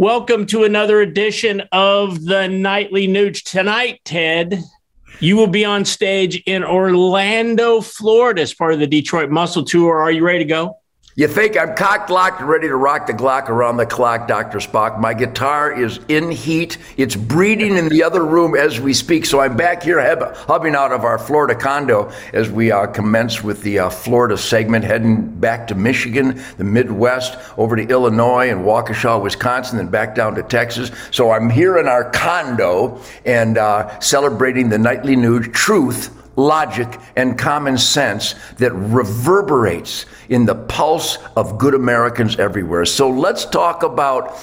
Welcome to another edition of the Nightly Nuge. Tonight, Ted, you will be on stage in Orlando, Florida as part of the Detroit Muscle Tour. Are you ready to go? You think I'm cocked, locked, and ready to rock the Glock around the clock, Dr. Spock. My guitar is in heat. It's breeding in the other room as we speak. So I'm back here hub- hubbing out of our Florida condo as we uh, commence with the uh, Florida segment, heading back to Michigan, the Midwest, over to Illinois and Waukesha, Wisconsin, and back down to Texas. So I'm here in our condo and uh, celebrating the nightly news truth logic, and common sense that reverberates in the pulse of good Americans everywhere. So let's talk about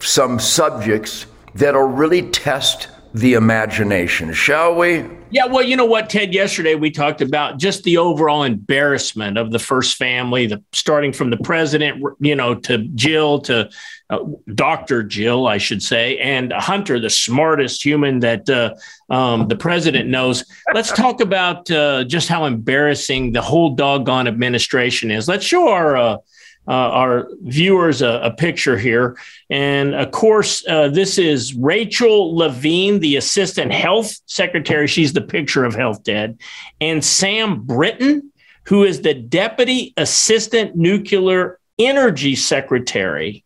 some subjects that'll really test the imagination, shall we? Yeah, well, you know what, Ted? Yesterday we talked about just the overall embarrassment of the first family, the starting from the president, you know, to Jill, to uh, Dr. Jill, I should say, and Hunter, the smartest human that uh, um, the president knows. Let's talk about uh, just how embarrassing the whole doggone administration is. Let's show our uh, our viewers a, a, picture here. And of course, uh, this is Rachel Levine, the assistant health secretary. She's the picture of health Ted. And Sam Brinton, who is the deputy assistant nuclear energy secretary.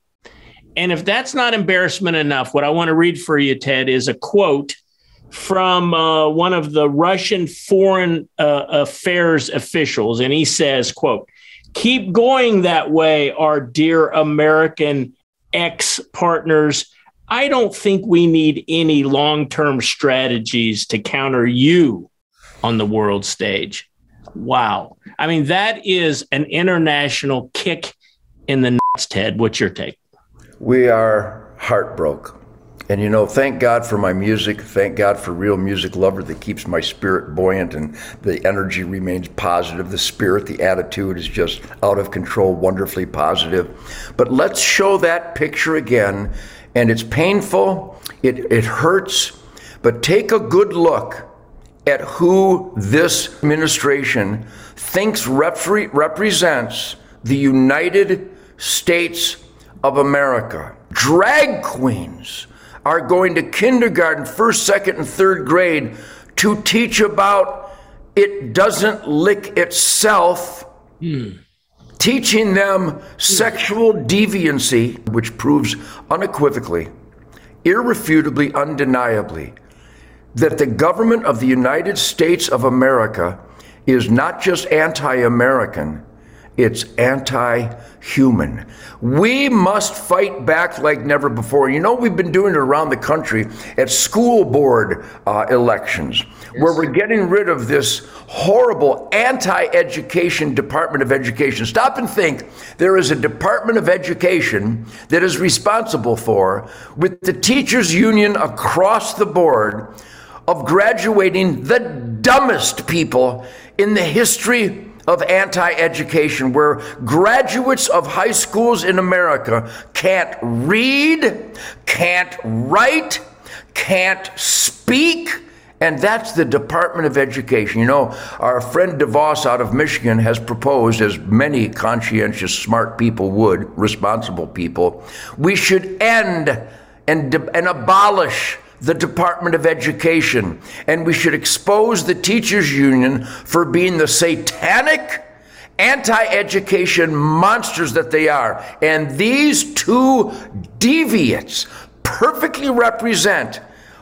And if that's not embarrassment enough, what I want to read for you, Ted, is a quote from uh, one of the Russian foreign uh, affairs officials. And he says, quote, keep going that way, our dear American ex partners. I don't think we need any long term strategies to counter you on the world stage. Wow. I mean, that is an international kick in the nuts, Ted. What's your take? We are heartbroken and you know, thank God for my music. Thank God for real music lover that keeps my spirit buoyant and the energy remains positive. The spirit, the attitude is just out of control, wonderfully positive. But let's show that picture again. And it's painful, it, it hurts, but take a good look at who this administration thinks repre- represents the United States of America. Drag queens are going to kindergarten, first, second, and third grade to teach about it doesn't lick itself. Mm. Teaching them sexual deviancy, which proves unequivocally, irrefutably, undeniably, that the government of the United States of America is not just anti American, it's anti human. We must fight back like never before. You know, we've been doing it around the country at school board uh, elections, yes. where we're getting rid of this horrible anti education Department of Education. Stop and think there is a Department of Education that is responsible for, with the teachers' union across the board, of graduating the dumbest people in the history of anti education, where graduates of high schools in America can't read, can't write, can't speak. And that's the Department of Education. You know, our friend DeVos out of Michigan has proposed, as many conscientious, smart people would, responsible people, we should end and, and abolish the Department of Education, and we should expose the teachers union for being the satanic anti education monsters that they are. And these two deviates perfectly represent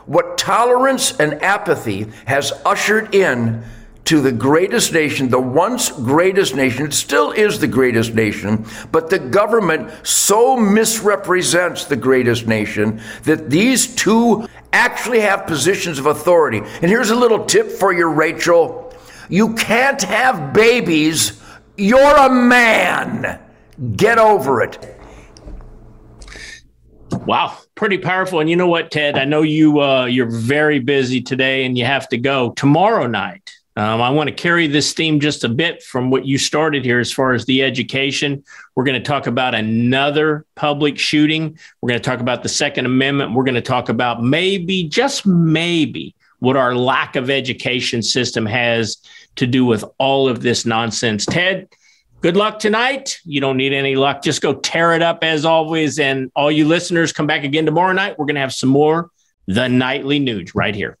what tolerance and apathy has ushered in to the greatest nation, the once greatest nation. It still is the greatest nation, but the government so misrepresents the greatest nation that these two actually have positions of authority. And here's a little tip for you, Rachel you can't have babies, you're a man. Get over it. Wow, pretty powerful. And you know what, Ted? I know you uh, you're very busy today, and you have to go tomorrow night. Um, I want to carry this theme just a bit from what you started here as far as the education. We're going to talk about another public shooting. We're going to talk about the Second Amendment. We're going to talk about maybe, just maybe, what our lack of education system has to do with all of this nonsense. Ted, Good luck tonight. You don't need any luck. Just go tear it up as always. And all you listeners, come back again tomorrow night. We're going to have some more The Nightly Nuge right here.